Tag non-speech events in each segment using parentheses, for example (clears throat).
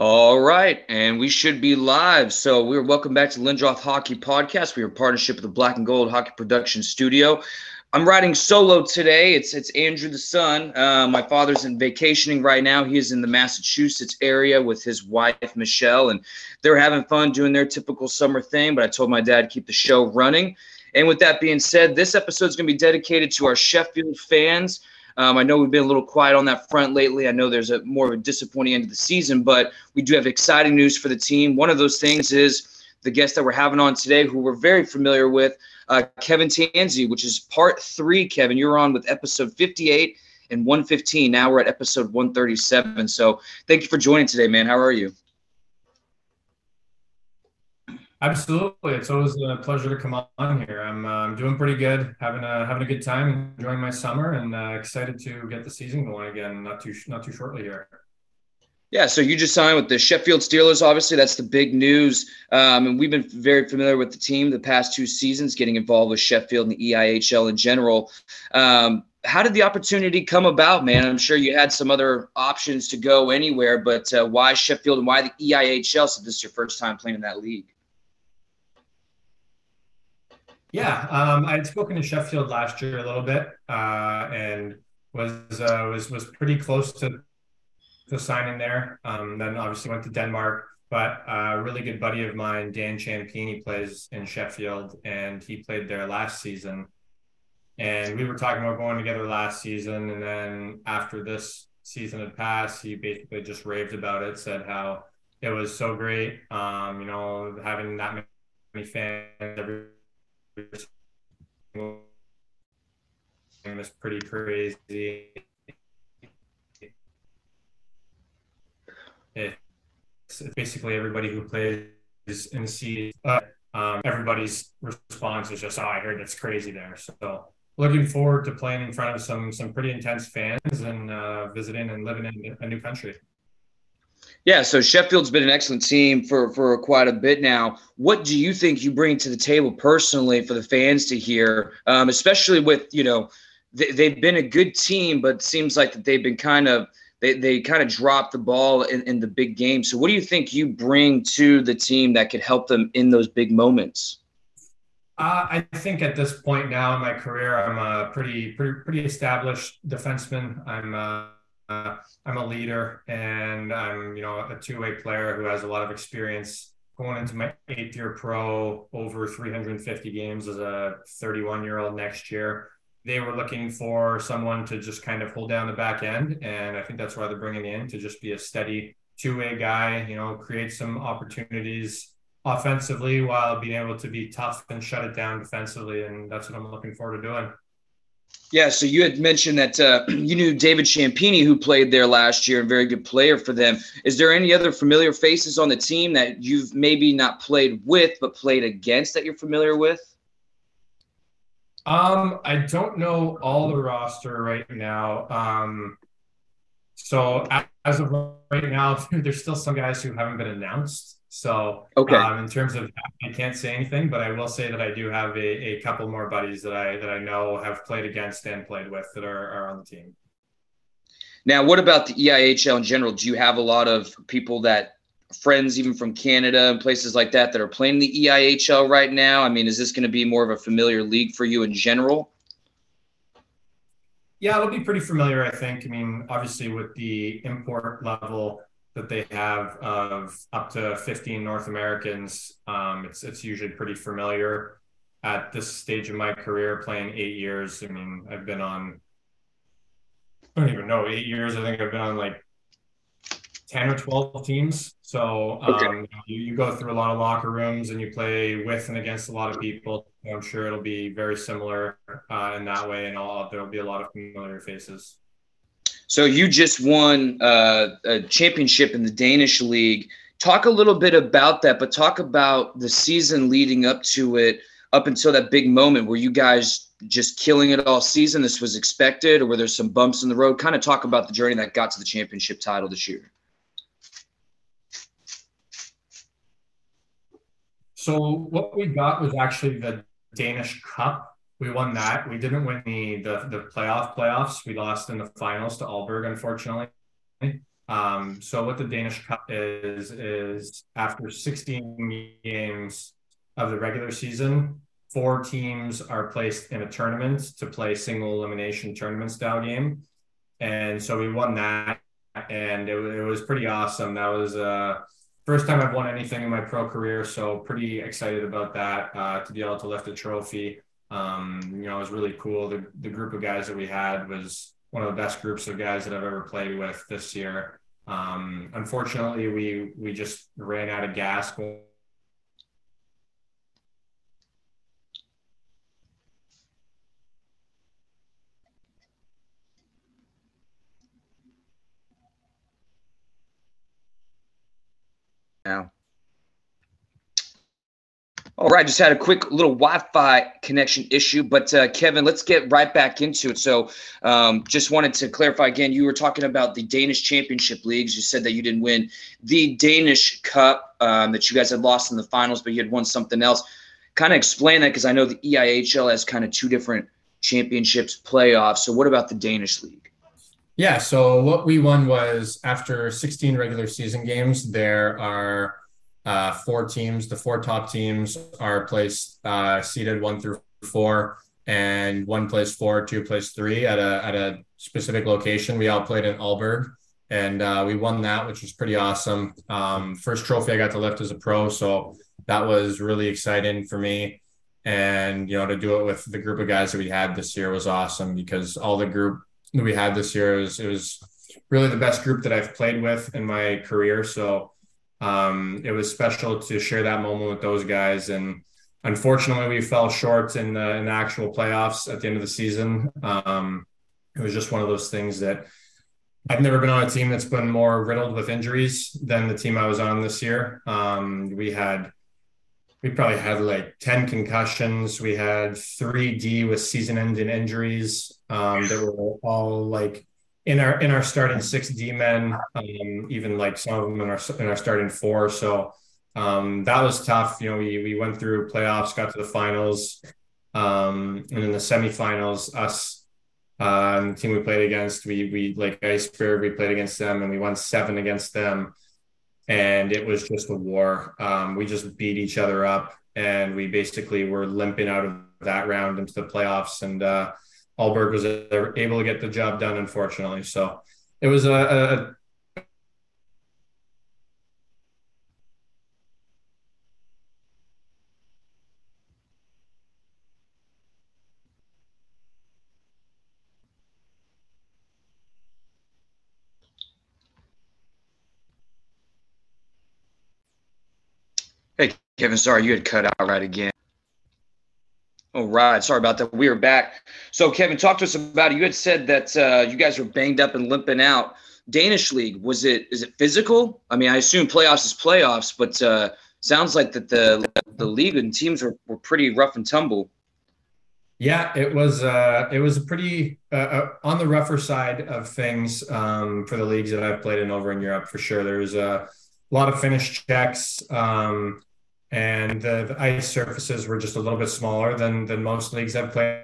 All right, and we should be live. So we're welcome back to Lindroth Hockey Podcast. We are in partnership with the Black and Gold Hockey Production Studio. I'm riding solo today. It's it's Andrew the son. Uh, my father's in vacationing right now. He is in the Massachusetts area with his wife Michelle, and they're having fun doing their typical summer thing. But I told my dad to keep the show running. And with that being said, this episode is going to be dedicated to our Sheffield fans. Um, I know we've been a little quiet on that front lately. I know there's a more of a disappointing end of the season, but we do have exciting news for the team. One of those things is the guest that we're having on today, who we're very familiar with, uh, Kevin Tansey, which is part three. Kevin, you're on with episode 58 and 115. Now we're at episode 137. So thank you for joining today, man. How are you? Absolutely, it's always a pleasure to come on here. I'm, uh, doing pretty good, having a having a good time, enjoying my summer, and uh, excited to get the season going again. Not too not too shortly here. Yeah, so you just signed with the Sheffield Steelers. Obviously, that's the big news, um, and we've been very familiar with the team the past two seasons, getting involved with Sheffield and the EIHL in general. Um, how did the opportunity come about, man? I'm sure you had some other options to go anywhere, but uh, why Sheffield and why the EIHL? So this is your first time playing in that league. Yeah, um, I had spoken to Sheffield last year a little bit, uh, and was uh, was was pretty close to to signing there. Um, then obviously went to Denmark, but uh, a really good buddy of mine, Dan Ciampini, plays in Sheffield, and he played there last season. And we were talking about going together last season, and then after this season had passed, he basically just raved about it, said how it was so great. Um, you know, having that many fans every was pretty crazy. It's basically everybody who plays in the uh, um, everybody's response is just, "Oh, I heard it's crazy there." So, looking forward to playing in front of some some pretty intense fans and uh, visiting and living in a new country. Yeah, so Sheffield's been an excellent team for for quite a bit now. What do you think you bring to the table personally for the fans to hear, um, especially with you know they, they've been a good team, but seems like that they've been kind of they, they kind of dropped the ball in, in the big game. So what do you think you bring to the team that could help them in those big moments? Uh, I think at this point now in my career, I'm a pretty pretty pretty established defenseman. I'm uh, Uh, I'm a leader and I'm, you know, a two-way player who has a lot of experience going into my eighth year pro over 350 games as a 31 year old next year. They were looking for someone to just kind of hold down the back end. And I think that's why they're bringing in to just be a steady two way guy, you know, create some opportunities offensively while being able to be tough and shut it down defensively. And that's what I'm looking forward to doing. Yeah, so you had mentioned that uh, (clears throat) you knew David Ciampini, who played there last year, a very good player for them. Is there any other familiar faces on the team that you've maybe not played with, but played against that you're familiar with? Um, I don't know all the roster right now. Um, so as of right now, (laughs) there's still some guys who haven't been announced. So, okay. Um, in terms of, I can't say anything, but I will say that I do have a, a couple more buddies that I that I know have played against and played with that are, are on the team. Now, what about the EIHL in general? Do you have a lot of people that friends, even from Canada and places like that, that are playing the EIHL right now? I mean, is this going to be more of a familiar league for you in general? Yeah, it'll be pretty familiar, I think. I mean, obviously, with the import level that they have of up to 15 North Americans, um, it's it's usually pretty familiar. At this stage of my career, playing eight years, I mean, I've been on. I don't even know eight years. I think I've been on like 10 or 12 teams. So um, okay. you, you go through a lot of locker rooms and you play with and against a lot of people. I'm sure it'll be very similar uh, in that way, and all, there'll be a lot of familiar faces. So you just won uh, a championship in the Danish league. Talk a little bit about that, but talk about the season leading up to it, up until that big moment. Were you guys just killing it all season? This was expected, or were there some bumps in the road? Kind of talk about the journey that got to the championship title this year. So what we got was actually the Danish Cup we won that. We didn't win the the, the playoff playoffs. We lost in the finals to Aalborg, unfortunately. Um, so what the Danish Cup is is after 16 games of the regular season, four teams are placed in a tournament to play single elimination tournament style game, and so we won that, and it, it was pretty awesome. That was uh first time I've won anything in my pro career, so pretty excited about that uh, to be able to lift a trophy. Um, you know, it was really cool. The the group of guys that we had was one of the best groups of guys that I've ever played with this year. Um, unfortunately, we we just ran out of gas. Now. All right, just had a quick little Wi-Fi connection issue, but uh, Kevin, let's get right back into it. So, um, just wanted to clarify again. You were talking about the Danish Championship leagues. You said that you didn't win the Danish Cup, um, that you guys had lost in the finals, but you had won something else. Kind of explain that because I know the EIHL has kind of two different championships playoffs. So, what about the Danish league? Yeah, so what we won was after 16 regular season games, there are uh, four teams. The four top teams are placed uh, seated one through four, and one place four, two place three at a at a specific location. We all played in Aalborg, and uh, we won that, which was pretty awesome. Um, first trophy I got to lift as a pro, so that was really exciting for me. And you know, to do it with the group of guys that we had this year was awesome because all the group that we had this year was it was really the best group that I've played with in my career. So um, it was special to share that moment with those guys. And unfortunately, we fell short in the, in the actual playoffs at the end of the season. Um, it was just one of those things that I've never been on a team that's been more riddled with injuries than the team I was on this year. Um, we had we probably had like 10 concussions. We had 3D with season ending injuries um, that were all like in our in our starting six D men, um, even like some of them in our in our starting four. So um, that was tough. You know, we we went through playoffs, got to the finals, um, and in the semifinals, us uh, the team we played against, we we like Esbjerg, we played against them, and we won seven against them, and it was just a war. Um, we just beat each other up, and we basically were limping out of that round into the playoffs, and. Uh, Aalborg was able to get the job done, unfortunately. So it was a, a Hey, Kevin, sorry you had cut out right again. All right. Sorry about that. We are back. So, Kevin, talk to us about it. You had said that uh, you guys were banged up and limping out. Danish league was it? Is it physical? I mean, I assume playoffs is playoffs, but uh, sounds like that the the league and teams were, were pretty rough and tumble. Yeah, it was. Uh, it was a pretty uh, uh, on the rougher side of things um, for the leagues that I've played in over in Europe for sure. There was a lot of finish checks. Um, and the, the, ice surfaces were just a little bit smaller than than most leagues I've played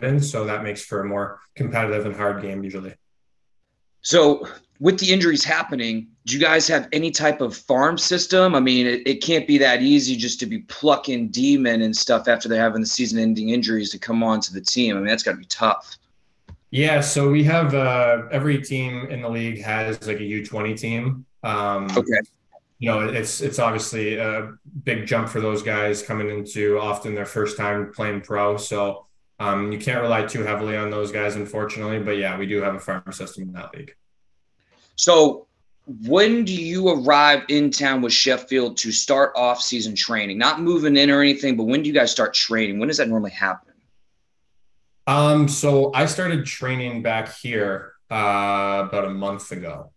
in. So that makes for a more competitive and hard game usually. So with the injuries happening, do you guys have any type of farm system? I mean, it, it can't be that easy just to be plucking demon and stuff after they're having the season-ending injuries to come on to the team. I mean, that's got to be tough. Yeah, so we have uh, every team in the league has like a U twenty team. Um, okay you know, it's it's obviously a big jump for those guys coming into often their first time playing pro. So um, you can't rely too heavily on those guys, unfortunately. But yeah, we do have a farm system in that league. So when do you arrive in town with Sheffield to start off season training? Not moving in or anything, but when do you guys start training? When does that normally happen? Um, so I started training back here uh, about a month ago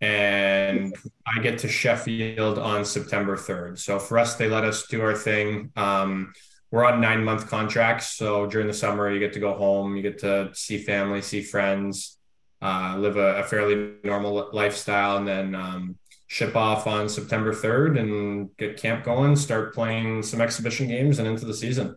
and I get to Sheffield on September 3rd. So for us, they let us do our thing. Um, we're on nine month contracts. So during the summer, you get to go home, you get to see family, see friends, uh, live a, a, fairly normal lifestyle, and then um, ship off on September 3rd and get camp going, start playing some exhibition games and into the season.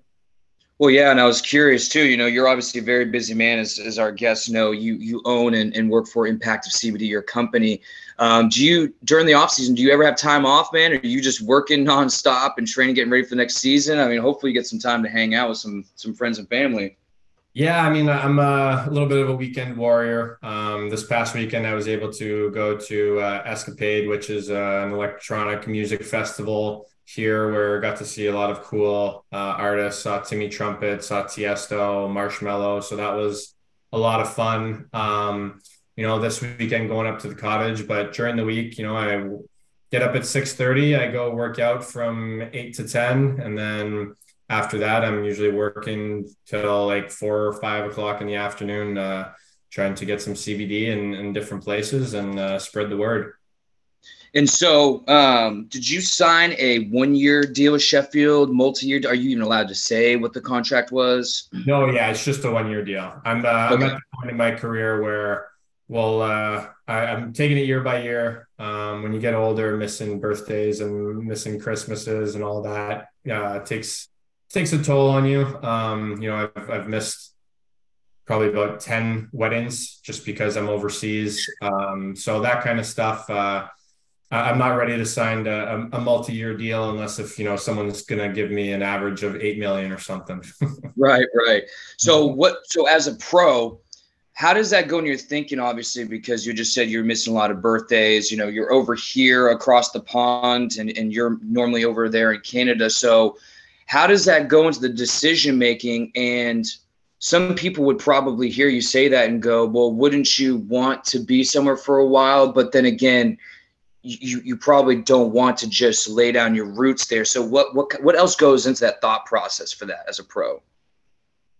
Well, yeah, and I was curious too. You know, you're obviously a very busy man, as, as our guests know. You you own and, and work for Impact of CBD, your company. Um, do you during the off season? Do you ever have time off, man? Or are you just working nonstop and training, getting ready for the next season? I mean, hopefully you get some time to hang out with some some friends and family. Yeah, I mean, I'm a, little bit of a weekend warrior. Um, this past weekend, I was able to go to uh, Escapade, which is uh, an electronic music festival here where I got to see a lot of cool uh, artists. Saw Timmy Trumpet, saw Tiesto, Marshmello. So that was a lot of fun. Um, you know, this weekend going up to the cottage, but during the week, you know, I get up at 6:30. I go work out from eight to ten, and then after that, I'm usually working till like four or five o'clock in the afternoon, uh, trying to get some CBD in, in different places and uh, spread the word. And so, um, did you sign a one-year deal with Sheffield, multi-year? Are you even allowed to say what the contract was? No, yeah, it's just a one-year deal. I'm, uh, okay. I'm at the point in my career where, well, uh, I, am taking it year by year. Um, when you get older, missing birthdays and missing Christmases and all that, yeah, takes takes a toll on you. Um, you know, I've, I've missed probably about 10 weddings just because I'm overseas. Um, so that kind of stuff, uh, I'm not ready to sign a, a, multi-year deal unless if you know someone's going to give me an average of eight million or something. (laughs) right, right. So what? So as a pro, how does that go in your thinking? Obviously, because you just said you're missing a lot of birthdays. You know, you're over here across the pond, and and you're normally over there in Canada. So, how does that go into the decision making? And some people would probably hear you say that and go, "Well, wouldn't you want to be somewhere for a while?" But then again you you probably don't want to just lay down your roots there. So what what what else goes into that thought process for that as a pro?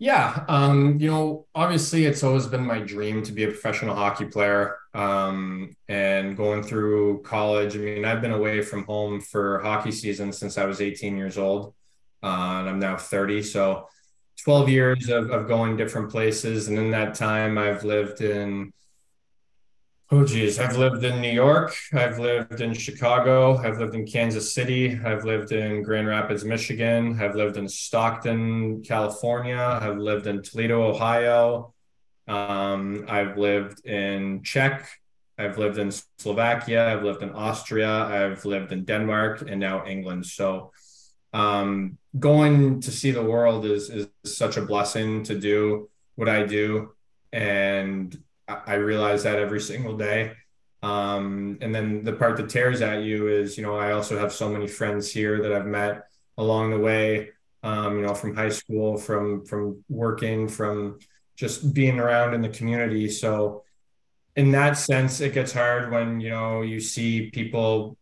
Yeah, um, you know, obviously it's always been my dream to be a professional hockey player. Um, and going through college, I mean, I've been away from home for hockey season since I was 18 years old, uh, and I'm now 30. So 12 years of, of going different places, and in that time, I've lived in Oh geez, I've lived in New York. I've lived in Chicago. I've lived in Kansas City. I've lived in Grand Rapids, Michigan. I've lived in Stockton, California. I've lived in Toledo, Ohio. Um, I've lived in Czech. I've lived in Slovakia. I've lived in Austria. I've lived in Denmark and now England. So um, going to see the world is is such a blessing to do what I do and I realize that every single day. Um, and then the part that tears at you is, you know, I also have so many friends here that I've met along the way, um, you know, from high school, from from working, from just being around in the community. So in that sense, it gets hard when, you know, you see people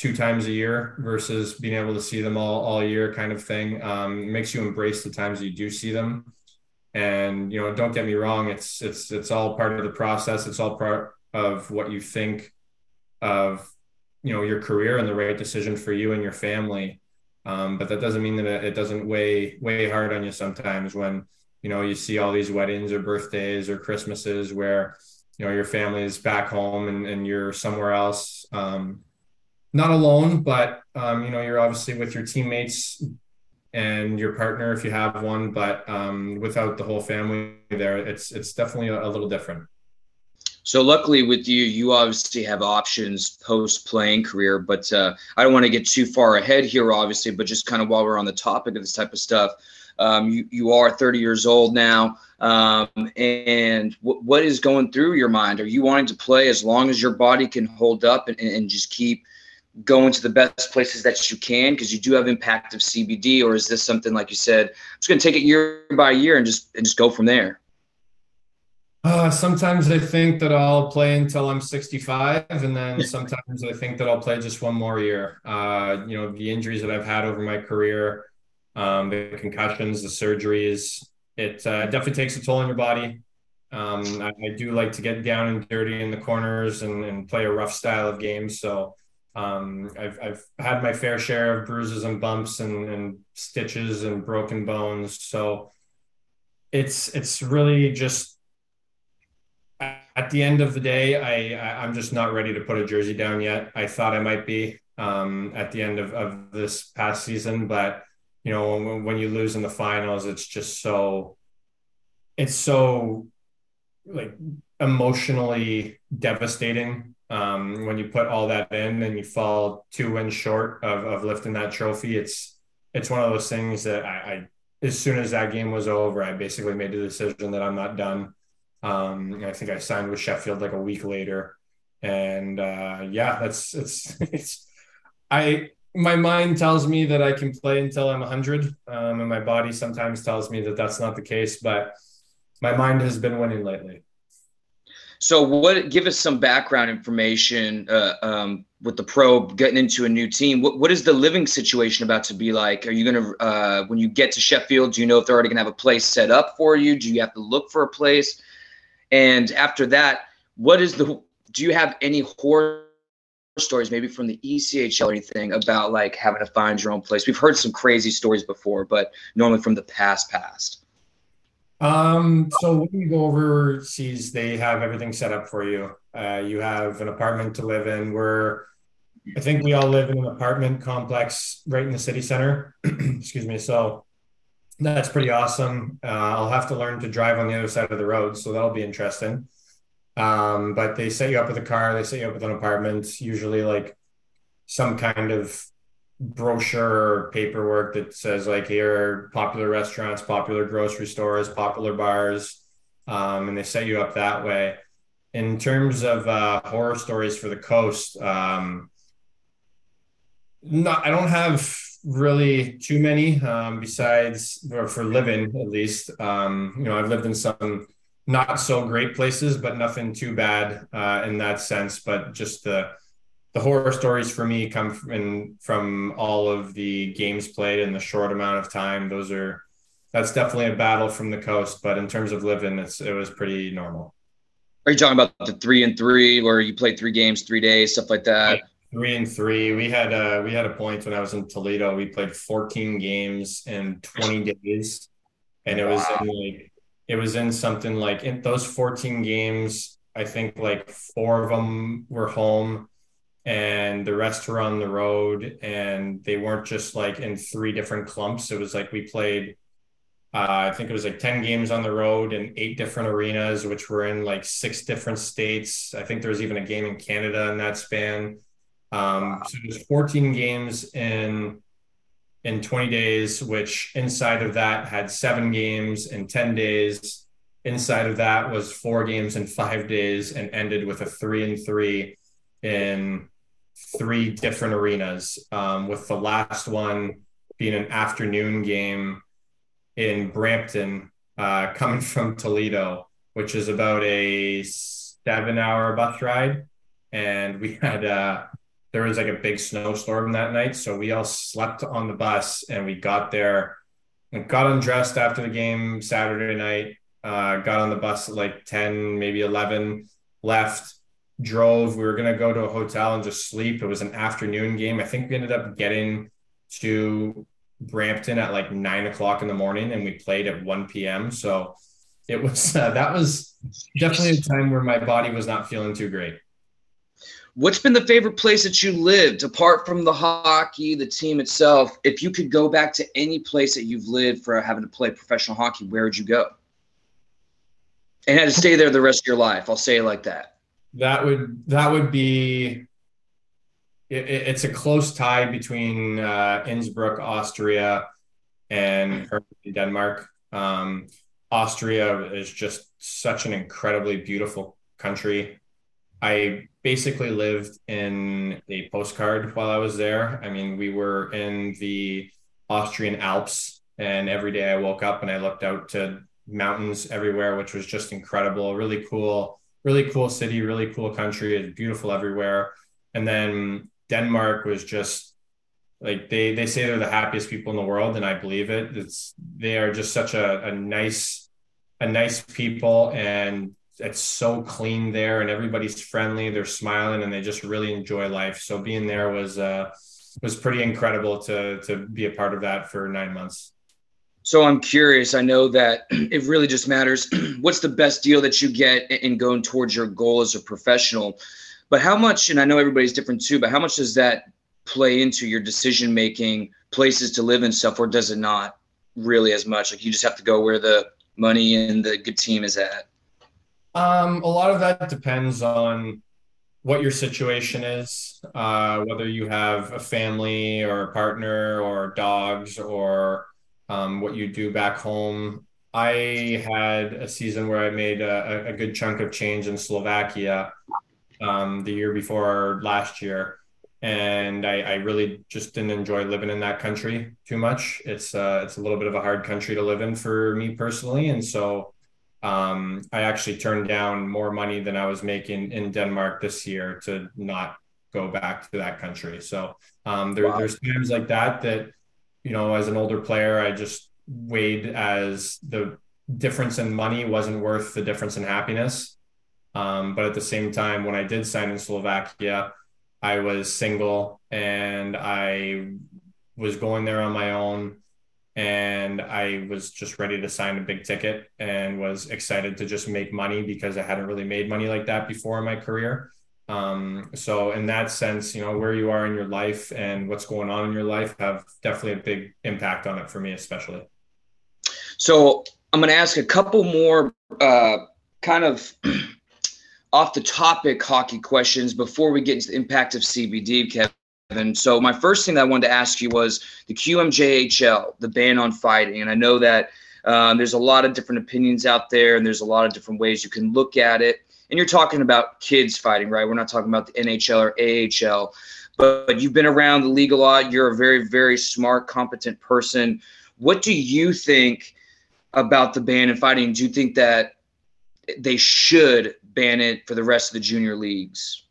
two times a year versus being able to see them all all year kind of thing. Um, makes you embrace the times you do see them. And you know don't get me wrong it's it's it's all part of the process. It's all part of what you think of you know your career and the right decision for you and your family. Um, but that doesn't mean that it doesn't weigh weigh hard on you sometimes when you know you see all these weddings or birthdays or christmases where you know your family is back home and, and you're somewhere else. Um, not alone but um, you know you're obviously with your teammates and your partner if you have one but um, without the whole family there it's it's definitely a, a, little different. So luckily with you you obviously have options post playing career but uh, i don't want to get too far ahead here obviously but just kind of while we're on the topic of this type of stuff um, you, you are 30 years old now um, and w- what is going through your mind? Are you wanting to play as long as your body can hold up and, and just keep going to the best places that you can because you do have impact of CBD, or is this something like you said, I'm just going to take it year by year and just and just go from there? Uh, sometimes I think that I'll play until I'm 65, and then sometimes I think that I'll play just one more year. Uh, you know, the injuries that I've had over my career, um, the concussions, the surgeries, it uh, definitely takes a toll on your body. Um, I, I, do like to get down and dirty in the corners and, and play a rough style of game. So um, I've, I've had my fair share of bruises and bumps and, and stitches and broken bones. So it's it's really just at the end of the day, I, I am just not ready to put a jersey down yet. I thought I might be um, at the end of, of this past season, but you know, when, when you lose in the finals, it's just so, it's so like emotionally devastating um, when you put all that in and you fall two wins short of, of lifting that trophy. It's it's one of those things that I, I as soon as that game was over, I basically made the decision that I'm not done. Um, I think I signed with Sheffield like a week later, and uh, yeah, that's it's (laughs) it's I my mind tells me that I can play until I'm 100, um, and my body sometimes tells me that that's not the case, but my mind has been winning lately. So, what? Give us some background information uh, um, with the pro getting into a new team. What What is the living situation about to be like? Are you gonna uh, when you get to Sheffield? Do you know if they're already gonna have a place set up for you? Do you have to look for a place? And after that, what is the? Do you have any horror stories, maybe from the ECHL or anything, about like having to find your own place? We've heard some crazy stories before, but normally from the past, past. Um, so when you go overseas, they have everything set up for you. Uh, you have an apartment to live in. We're, I think we all live in an apartment complex right in the city center. (clears throat) Excuse me. So that's pretty awesome. Uh, I'll have to learn to drive on the other side of the road, so that'll be interesting. Um, but they set you up with a car. They set you up with an apartment. Usually, like some kind of brochure paperwork that says like here popular restaurants, popular grocery stores, popular bars, um, and they set you up that way. In terms of uh, horror stories for the coast, um, not I don't have really too many um, besides for, for living at least. Um, you know, I've lived in some not so great places, but nothing too bad uh, in that sense. But just the the horror stories for me come from, from all of the games played in the short amount of time. Those are that's definitely a battle from the coast, but in terms of living, it's it was pretty normal. Are you talking about the three and three, where you played three games, three days, stuff like that? Three and three. We had a we had a point when I was in Toledo. We played 14 games in 20 (laughs) days, and it was in like it was in something like in those 14 games. I think like four of them were home and the rest were on the road and they weren't just like in three different clumps. It was like we played uh, i think it was like 10 games on the road in eight different arenas which were in like six different states. I think there was even a game in canada in that span. Um, so there's 14 games in in 20 days which inside of that had seven games in 10 days. Inside of that was four games in five days and ended with a three and three in three different arenas, um, with the last one being an afternoon game in Brampton, uh, coming (laughs) from Toledo, which is about a seven hour bus ride. And we had, uh, there was like a big snowstorm that night. So we all slept on the bus and we got there and got undressed after the game Saturday night. Uh, got on the bus at like 10, maybe 11, left drove. We were going to go to a hotel and just sleep. It was an afternoon game. I think we ended up getting to Brampton at like nine o'clock in the morning and we played at 1 p.m. So it was, uh, that was definitely a time where my body was not feeling too great. What's been the favorite place that you lived apart from the hockey, the team itself? If you could go back to any place that you've lived for having to play professional hockey, where would you go? And had to stay there the rest of your life. I'll say it like that. That would that would be. It, it's a close tie between uh, Innsbruck, Austria, and Denmark. Um, Austria is just such an incredibly beautiful country. I basically lived in a postcard while I was there. I mean, we were in the Austrian Alps, and every day I woke up and I looked out to mountains everywhere, which was just incredible. Really cool really cool city, really cool country. It's beautiful everywhere. And then Denmark was just like they they say they're the happiest people in the world, and I believe it. It's they are just such a, a nice a nice people and it's so clean there and everybody's friendly they're smiling and they just really enjoy life so being there was uh was pretty incredible to to be a part of that for nine months so I'm curious. I know that (clears throat) it really just matters (clears throat) what's the best deal that you get in going towards your goal as a professional. But how much, and I know everybody's different too, but how much does that play into your decision making, places to live and stuff, or does it not really as much? Like you just have to go where the money and the good team is at. Um, a lot of that depends on what your situation is, uh, whether you have a family or a partner or dogs or um, what you do back home. I had a season where I made a, a good chunk of change in Slovakia um, the year before last year. And I, I, really just didn't enjoy living in that country too much. It's uh, it's a little bit of a hard country to live in for me personally, and so um, I actually turned down more money than I was making in Denmark this year to not go back to that country. So um, there, wow. there's times like that that you know, as an older player, I just weighed as the difference in money wasn't worth the difference in happiness. Um, but at the same time, when I did sign in Slovakia, I was single and I was going there on my own. And I was just ready to sign a big ticket and was excited to just make money because I hadn't really made money like that before in my career. Um, so in that sense, you know, where you are in your life and what's going on in your life have definitely a big impact on it for me, especially. So I'm going to ask a couple more uh, kind of (clears throat) off the topic hockey questions before we get into the impact of CBD, Kevin. So my first thing that I wanted to ask you was the QMJHL, the ban on fighting, and I know that um, there's a lot of different opinions out there, and there's a lot of different ways you can look at it and you're talking about kids fighting, right? We're not talking about the NHL or AHL, but, but you've been around the league a lot. You're a very, very smart, competent person. What do you think about the ban and fighting? Do you think that they should ban it for the rest of the junior leagues?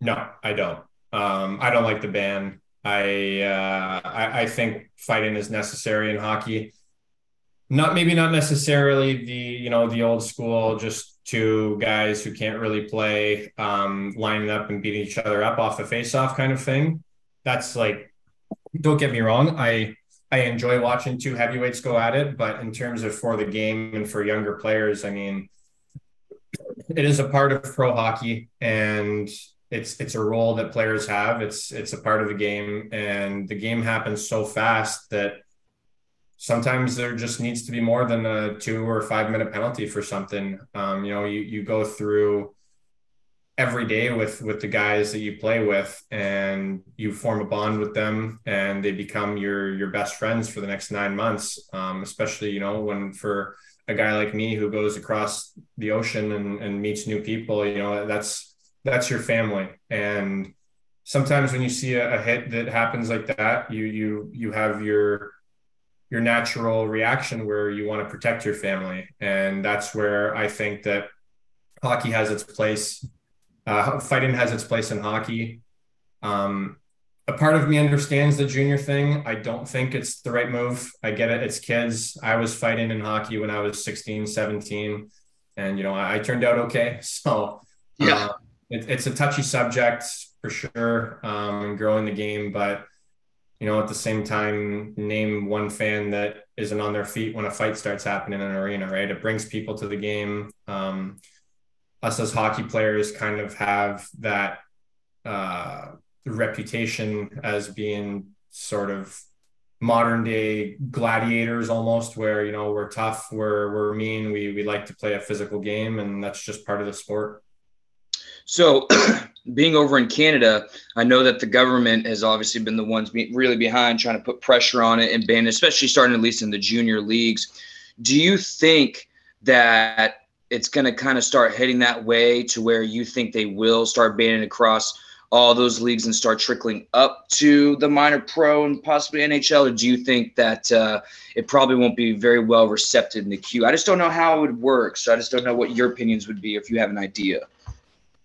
No, I don't. Um, I don't like the ban. I, uh, I I think fighting is necessary in hockey. Not maybe not necessarily the you know the old school just two guys who can't really play um, lining up and beating each other up off the face-off kind of thing. That's like, don't get me wrong, I I enjoy watching two heavyweights go at it, but in terms of for the game and for younger players, I mean, it is a part of pro hockey and it's it's a role that players have. It's it's a part of the game, and the game happens so fast that sometimes there just needs to be more than a two or five minute penalty for something. Um, you know, you you go through every day with with the guys that you play with and you form a bond with them and they become your your best friends for the next nine months um, especially you know when for a guy like me who goes across the ocean and, and meets new people you know that's that's your family and sometimes when you see a, a hit that happens like that you you you have your your natural reaction where you want to protect your family. And that's where I think that hockey has its place. Uh, fighting has its place in hockey. Um, a part of me understands the junior thing. I don't think it's the right move. I get it. It's kids. I was fighting in hockey when I was 16, 17, and, you know, I, I turned out okay. (laughs) So, yeah, uh, it, it's a touchy subject for sure, um, growing the game, but you know, at the same time, name one fan that isn't on their feet when a fight starts happening in an arena, right? It brings people to the game. Um, us as hockey players kind of have that uh, reputation as being sort of modern day gladiators almost where you know we're tough we're we're mean we we like to play a physical game and that's just part of the sport so (clears throat) being over in Canada, I know that the government has obviously been the ones be, really behind trying to put pressure on it and ban, it, especially starting at least in the junior leagues. Do you think that it's going to kind of start heading that way to where you think they will start banning across all those leagues and start trickling up to the minor pro and possibly NHL? Or do you think that uh, it probably won't be very well received in the Q? I just don't know how it would work. So I just don't know what your opinions would be if you have an idea.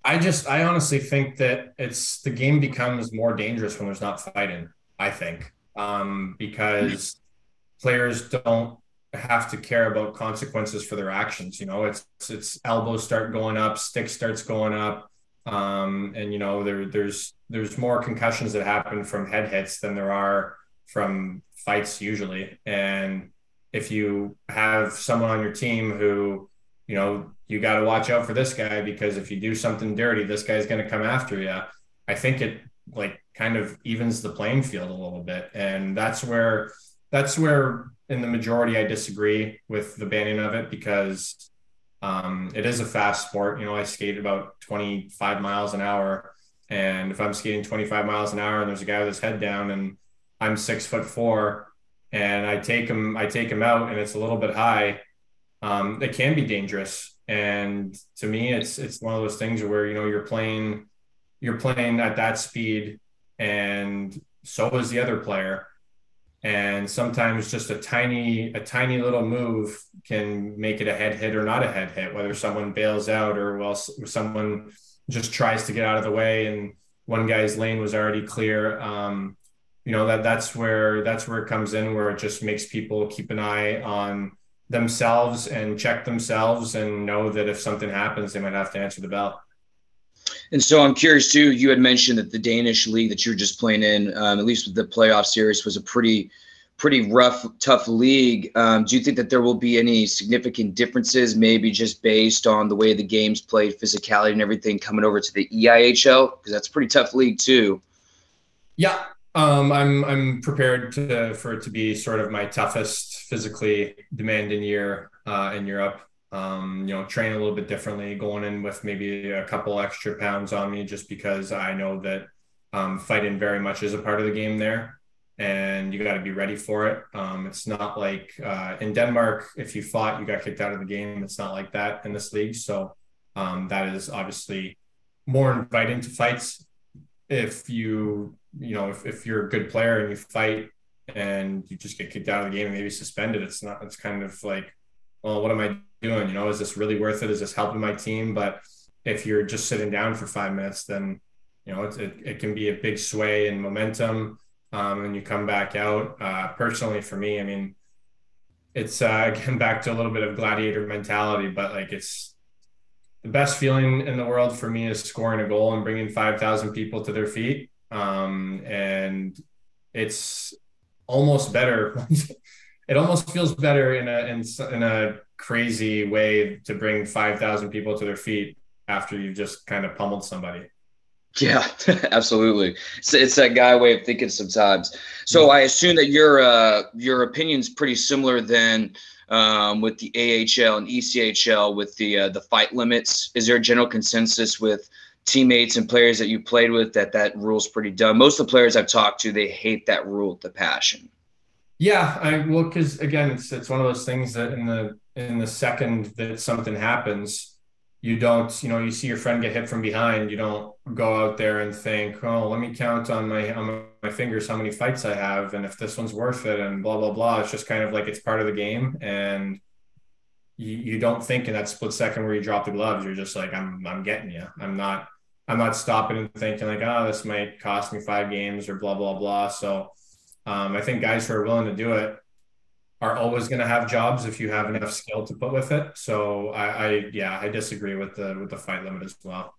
I just I honestly think that it's the game becomes more dangerous when there's not fighting. I think um, because players don't have to care about consequences for their actions. You know, it's it's elbows start going up, stick starts going up, um, and you know there there's there's more concussions that happen from head hits than there are from fights usually. And if you have someone on your team who you know you got to watch out for this guy because if you do something dirty, this guy's going to come after you. I think it like kind of evens the playing field a little bit. And that's where that's where in the majority I disagree with the banning of it because um, it is a fast sport. You know, I skate about 25 miles an hour. And if I'm skating 25 miles an hour and there's a guy with his head down and I'm six foot four and I take him, I take him out and it's a little bit high, um, it can be dangerous. And to me, it's it's one of those things where you know you're playing, you're playing at that speed, and so is the other player. And sometimes just a tiny a tiny little move can make it a head hit or not a head hit, whether someone bails out or well someone just tries to get out of the way and one guy's lane was already clear. Um, you know that that's where that's where it comes in where it just makes people keep an eye on themselves and check themselves and know that if something happens, they might have to answer the bell. And so I'm curious too. You had mentioned that the Danish league that you were just playing in, um, at least with the playoff series, was a pretty, pretty rough, tough league. Um, do you think that there will be any significant differences, maybe just based on the way the games played, physicality, and everything, coming over to the EIHL because that's a pretty tough league too? Yeah, um, I'm I'm prepared to for it to be sort of my toughest physically demanding year uh, in Europe. Um, you know, train a little bit differently, going in with maybe a couple extra pounds on me, just because I know that um, fighting very much is a part of the game there, and you got to be ready for it. Um, it's not like uh, in Denmark, if you fought, you got kicked out of the game. It's not like that in this league, so um, that is obviously more inviting to fights. If you you know if, if you're a good player and you fight and you just get kicked out of the game and maybe suspended, it's not, it's kind of like, well, what am I doing? You know, is this really worth it? Is this helping my team? But if you're just sitting down for five minutes, then, you know, it, it can be a big sway in momentum. Um, and you come back out. Uh, personally, for me, I mean, it's uh, (laughs) again back to a little bit of gladiator mentality, but like it's the best feeling in the world for me is scoring a goal and bringing 5,000 people to their feet. Um, and it's almost better. (laughs) it almost feels better in a in, in a crazy way to bring five thousand people to their feet after you've just kind of pummeled somebody. Yeah, (laughs) absolutely. It's, it's that guy way of thinking sometimes. So mm-hmm. I assume that your uh, your opinion's pretty similar then um, with the AHL and ECHL with the uh, the fight limits. Is there a general consensus with teammates and players that you played with that that rule's pretty dumb. Most of the players I've talked to, they hate that rule with the passion. Yeah, I well, because again, it's it's one of those things that in the in the second that something happens, you don't, you know, you see your friend get hit from behind, you don't go out there and think, oh, let me count on my on my fingers how many fights I have, and if this one's worth it, and blah blah blah. It's just kind of like it's part of the game, and you, you don't think in that split second where you drop the gloves, you're just like, I'm I'm getting you. I'm not I'm not stopping and thinking like, oh, this might cost me five games or blah blah blah. So um, I think guys who are willing to do it are always going to have jobs if you have enough skill to put with it. So I, I yeah, I disagree with the with the fight limit as well.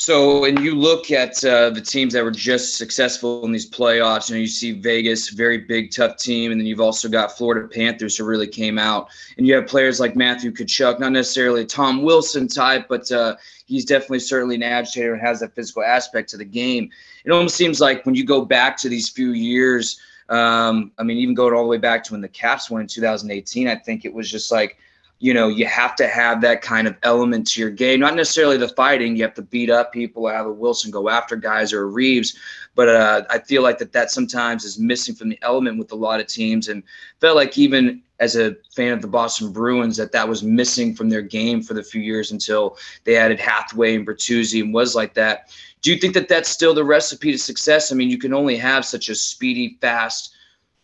So, when you look at uh, the teams that were just successful in these playoffs, you know, you see Vegas, very big, tough team, and then you've also got Florida Panthers who really came out, and you have players like Matthew Tkachuk, not necessarily Tom Wilson type, but uh, he's definitely certainly an agitator and has that physical aspect to the game. It almost seems like when you go back to these few years, um, I mean, even going all the way back to when the Caps won in 2018, I think it was just like – you know, you have to have that kind of element to your game. Not necessarily the fighting. You have to beat up people, have a Wilson go after guys or Reaves. But uh, I feel like that that sometimes is missing from the element with a lot of teams, and felt like even as a fan of the Boston Bruins that that was missing from their game for the few years until they added Hathaway and Bertuzzi and was like that. Do you think that that's still the recipe to success? I mean, you can only have such a speedy, fast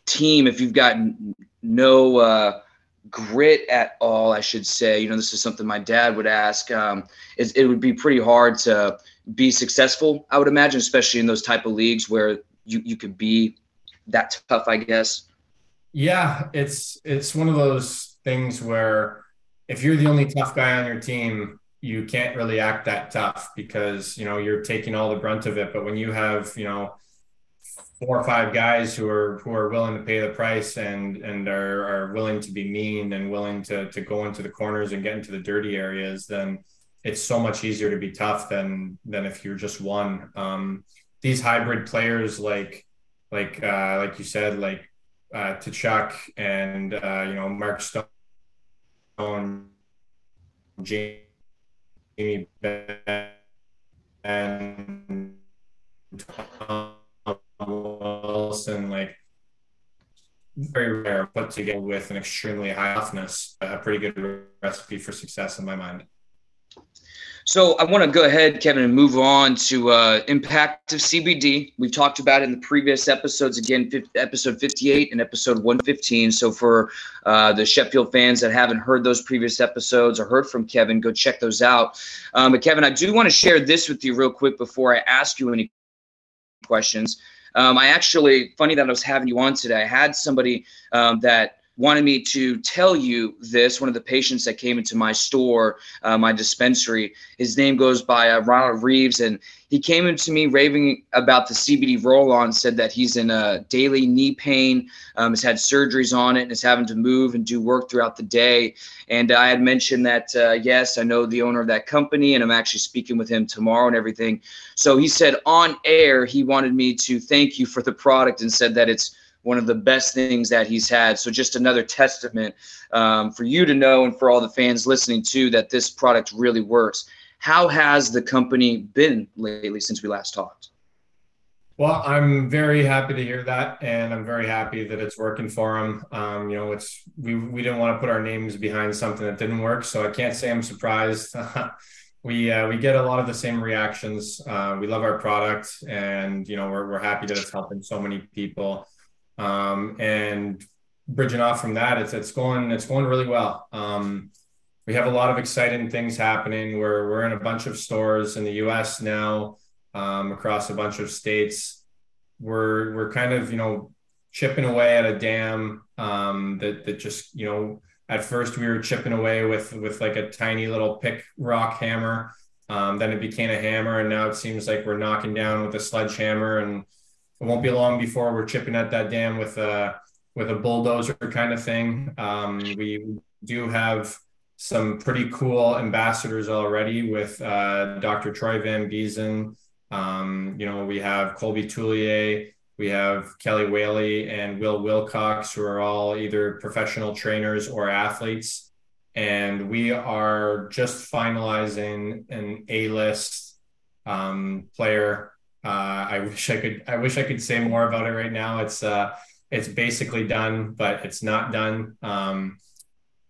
team if you've got no. Uh, grit at all, I should say. You know, this is something my dad would ask. Um, it, it would be pretty hard to be successful, I would imagine, especially in those type of leagues where you, you could be that tough, I guess. Yeah, it's it's one of those things where if you're the only tough guy on your team, you can't really act that tough because you know you're taking all the brunt of it. But when you have you know four or five guys who are who are willing to pay the price and and are, are willing to be mean and willing to to go into the corners and get into the dirty areas, then it's so much easier to be tough than than if you're just one. Um, these hybrid players like like uh, like you said, like uh, and uh, you know Mark Stone, Jamie Benn, and Wilson, like very rare, put together with an extremely high toughness, a pretty good recipe for success in my mind. So I want to go ahead, Kevin, and move on to uh, impact of CBD. We've talked about it in the previous episodes, again, episode 58 and episode 115. So for uh, the Sheffield fans that haven't heard those previous episodes or heard from Kevin, go check those out. Um, but Kevin, I do want to share this with you real quick before I ask you any questions. Um, I actually, funny that I was having you on today. I had somebody um, that wanted me to tell you this. One of the patients that came into my store, uh, my dispensary, his name goes by uh, Ronald Reeves, and he came into me raving about the CBD roll on, said that he's in a daily knee pain, um, has had surgeries on it, and is having to move and do work throughout the day. And I had mentioned that, uh, yes, I know the owner of that company, and I'm actually speaking with him tomorrow and everything. So he said on air, he wanted me to thank you for the product and said that it's one of the best things that he's had. So just another testament um, for you to know and for all the fans listening too that this product really works. How has the company been lately since we last talked? Well, I'm very happy to hear that, and I'm very happy that it's working for him. Um, you know, it's we we didn't want to put our names behind something that didn't work, so I can't say I'm surprised. (laughs) we uh, we get a lot of the same reactions. Uh, we love our product, and you know, we're we're happy that it's helping so many people. Um, and bridging off from that, it's it's going it's going really well. Um, we have a lot of exciting things happening. We're we're in a bunch of stores in the U.S. now, um, across a bunch of states. We're we're kind of you know chipping away at a dam um, that that just you know at first we were chipping away with with like a tiny little pick rock hammer. Um, then it became a hammer, and now it seems like we're knocking down with a sledgehammer and it won't be long before we're chipping at that dam with a with a bulldozer kind of thing. Um, we do have some pretty cool ambassadors already with uh, Dr. Troy Van Biezen. Um, you know, we have Colby Tullier, we have Kelly Whaley and Will Wilcox, who are all either professional trainers or athletes. And we are just finalizing an A list um, player uh, I wish I could. I wish I could say more about it right now. It's uh, it's basically done, but it's not done. Um,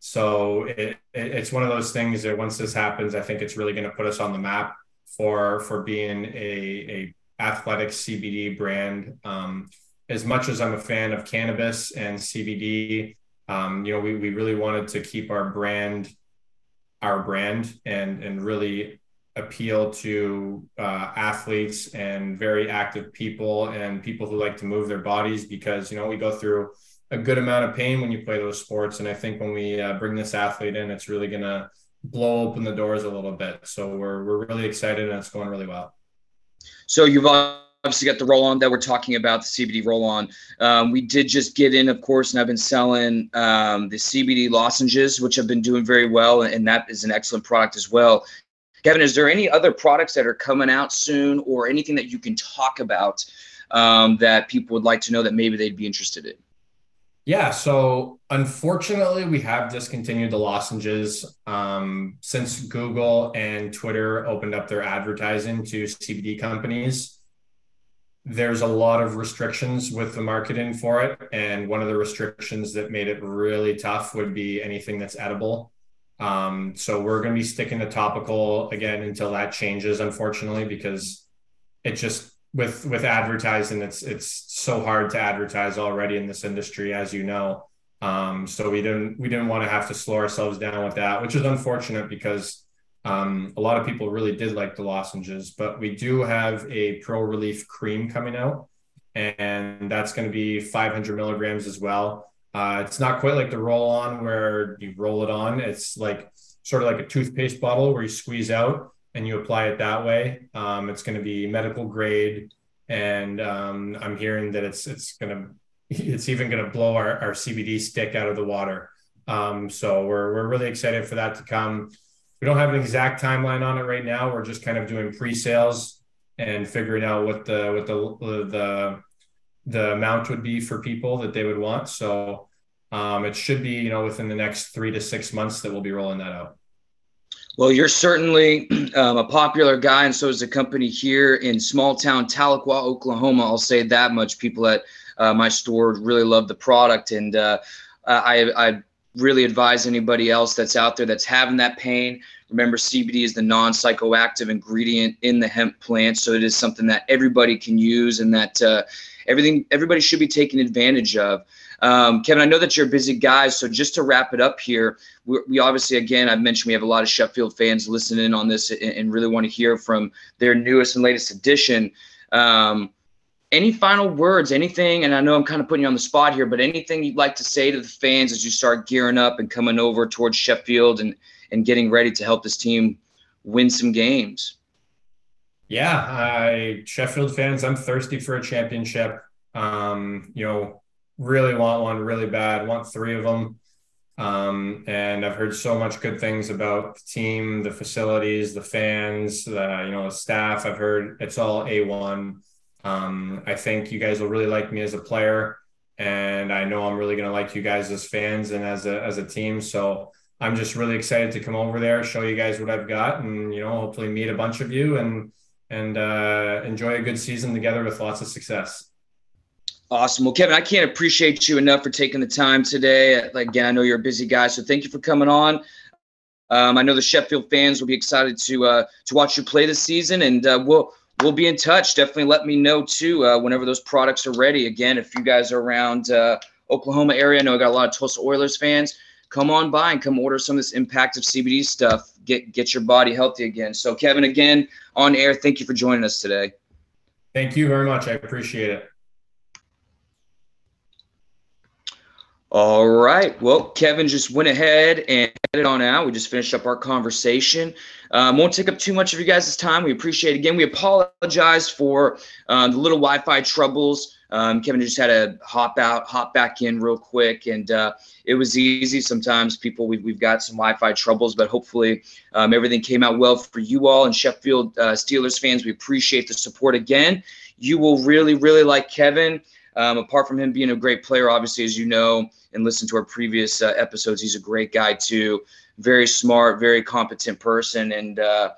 so it, it, it's one of those things that once this happens, I think it's really going to put us on the map for for being a, a athletic CBD brand. Um, as much as I'm a fan of cannabis and CBD, um, you know, we we really wanted to keep our brand, our brand, and and really appeal to uh, athletes and very active people and people who like to move their bodies because you know we go through a good amount of pain when you play those sports. And i think when we uh, bring this athlete in it's really going to blow open the doors a little bit. So we're, we're really excited and it's going really well. So you've obviously got the roll on that we're talking about the cbd roll on um, we did just get in of course and i've been selling um, the cbd lozenges which have been doing very well and that is an excellent product as well Kevin, is there any other products that are coming out soon or anything that you can talk about um, that people would like to know that maybe they'd be interested in? Yeah, so unfortunately, we have discontinued the lozenges um, since Google and Twitter opened up their advertising to CBD companies. There's a lot of restrictions with the marketing for it. And one of the restrictions that made it really tough would be anything that's edible. Um, so we're going to be sticking to topical again until that changes, unfortunately, because it just with with advertising, it's it's so hard to advertise already in this industry, as you know. Um, so we didn't we didn't want to have to slow ourselves down with that, which is unfortunate because um, a lot of people really did like the lozenges. But we do have a Pro Relief cream coming out, and that's going to be 500 milligrams as well. Uh, it's not quite like the roll on where you roll it on. It's like sort of like a toothpaste bottle where you squeeze out and you apply it that way. Um, it's going to be medical grade, and um, I'm hearing that it's it's going (laughs) to it's even going to blow our, our CBD stick out of the water. Um, so we're we're really excited for that to come. We don't have an exact timeline on it right now. We're just kind of doing pre-sales and figuring out what the what the the the amount would be for people that they would want. So um, it should be you know within the next three to six months that we'll be rolling that out. Well, you're certainly (clears throat) um, a popular guy, and so is the company here in small town Tahlequah, Oklahoma. I'll say that much. People at uh, my store really love the product, and uh, I, I really advise anybody else that's out there that's having that pain. Remember, CBD is the non psychoactive ingredient in the hemp plant, so it is something that everybody can use and that uh, everything everybody should be taking advantage of. Um, Kevin, I know that you're a busy guy, so just to wrap it up here, we, we obviously, again, I've mentioned we have a lot of Sheffield fans listening on this and, and really want to hear from their newest and latest edition. Um, any final words, anything? And I know I'm kind of putting you on the spot here, but anything you'd like to say to the fans as you start gearing up and coming over towards Sheffield and and getting ready to help this team win some games? Yeah, I Sheffield fans, I'm thirsty for a championship. Um, you know, really want one really bad. Want three of them. Um, and I've heard so much good things about the team, the facilities, the fans, the you know the staff. I've heard it's all a one. Um, I think you guys will really like me as a player, and I know I'm really going to like you guys as fans and as a as a team. So I'm just really excited to come over there, show you guys what I've got, and you know, hopefully meet a bunch of you and and uh, enjoy a good season together with lots of success. Awesome. Well, Kevin, I can't appreciate you enough for taking the time today. Again, I know you're a busy guy, so thank you for coming on. Um, I know the Sheffield fans will be excited to uh, to watch you play this season, and uh, we'll we'll be in touch. Definitely let me know too uh, whenever those products are ready. Again, if you guys are around uh, Oklahoma area, I know I got a lot of Tulsa Oilers fans. Come on by and come order some of this Impact of CBD stuff. Get get your body healthy again. So, Kevin, again on air. Thank you for joining us today. Thank you very much. I appreciate it. All right. Well, Kevin just went ahead and headed on out. We just finished up our conversation. Um, won't take up too much of you guys' time. We appreciate it. Again, we apologize for um, the little Wi-Fi troubles. Um, Kevin just had to hop out, hop back in real quick, and uh, it was easy. Sometimes people we've, we've got some Wi-Fi troubles, but hopefully um, everything came out well for you all and Sheffield uh, Steelers fans. We appreciate the support again. You will really, really like Kevin. Um, apart from him being a great player, obviously, as you know and listen to our previous uh, episodes, he's a great guy too. Very smart, very competent person, and uh,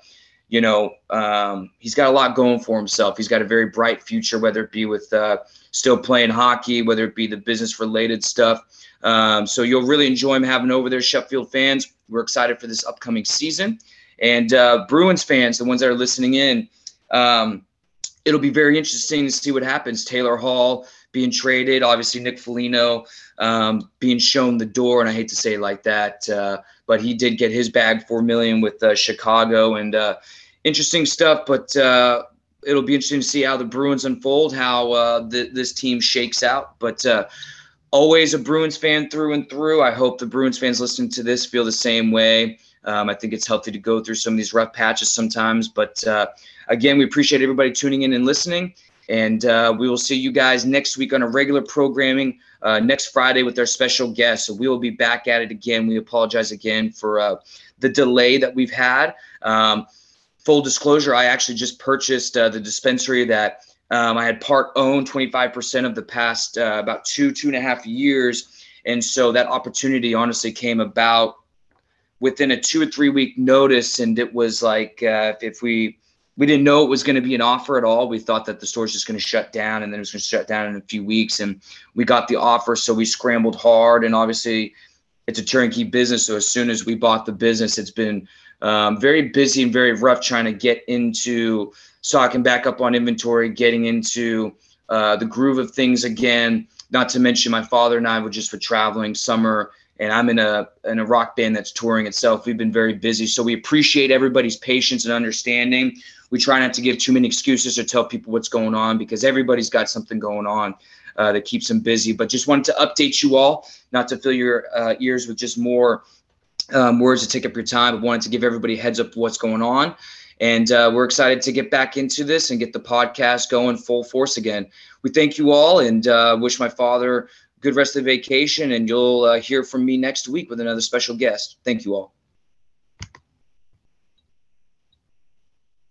you know um, he's got a lot going for himself. He's got a very bright future, whether it be with uh, still playing hockey, whether it be the business-related stuff. Um, so you'll really enjoy him having over there, Sheffield fans. We're excited for this upcoming season, and uh, Bruins fans, the ones that are listening in. Um, it'll be very interesting to see what happens. Taylor Hall being traded. Obviously, Nick Foligno um, being shown the door, and I hate to say like that, uh, but he did get his bag four million with uh, Chicago, and uh, interesting stuff. But uh, it'll be interesting to see how the Bruins unfold, how uh, the, this team shakes out. But uh, always a Bruins fan through and through. I hope the Bruins fans listening to this feel the same way. Um, I think it's healthy to go through some of these rough patches sometimes. But again, we appreciate everybody tuning in and listening. And uh, we will see you guys next week on a regular programming uh, next Friday with our special guest. So we will be back at it again. We apologize again for uh, the delay that we've had. Um, full disclosure, I actually just purchased uh, the dispensary that um, I had part owned 25% of the past uh, about two, two and a half years. And so that opportunity honestly came about within a two or three week notice. And it was like, uh, if we, we didn't know it was going to be an offer at all. We thought that the store's just going to shut down and then it was going to shut down in a few weeks. And we got the offer, so we scrambled hard. And obviously, it's a turnkey business. So as soon as we bought the business, it's been um, very busy and very rough trying to get into stocking back up on inventory, getting into uh, the groove of things again. Not to mention, my father and I were just for traveling summer and I'm in a in a rock band that's touring itself. We've been very busy, so we appreciate everybody's patience and understanding we try not to give too many excuses or tell people what's going on because everybody's got something going on uh, that keeps them busy. But just wanted to update you all, not to fill your uh, ears with just more um, words to take up your time, but wanted to give everybody heads up what's going on. And uh, we're excited to get back into this and get the podcast going full force again. We thank you all and uh, wish my father good rest of the vacation. And you'll uh, hear from me next week with another special guest. Thank you all.